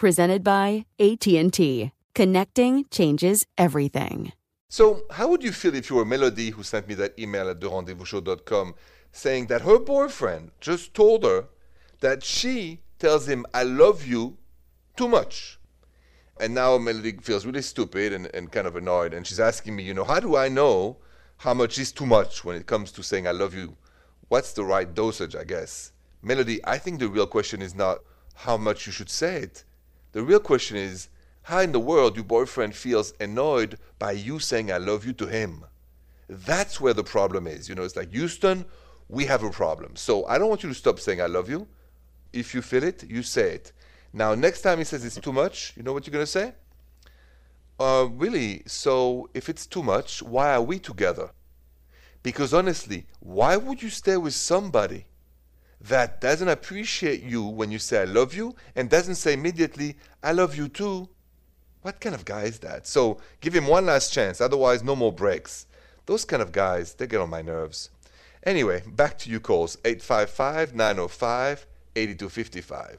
presented by AT&T. Connecting changes everything. So, how would you feel if you were Melody who sent me that email at therendezvousshow.com saying that her boyfriend just told her that she tells him, I love you too much? And now Melody feels really stupid and, and kind of annoyed. And she's asking me, you know, how do I know how much is too much when it comes to saying, I love you? What's the right dosage, I guess? Melody, I think the real question is not how much you should say it the real question is how in the world your boyfriend feels annoyed by you saying I love you to him. That's where the problem is. You know, it's like Houston, we have a problem. So I don't want you to stop saying I love you. If you feel it, you say it. Now, next time he says it's too much, you know what you're going to say? Uh, really, so if it's too much, why are we together? Because honestly, why would you stay with somebody that doesn't appreciate you when you say I love you and doesn't say immediately, I love you too. What kind of guy is that? So give him one last chance, otherwise, no more breaks. Those kind of guys, they get on my nerves. Anyway, back to you calls 855 905 8255.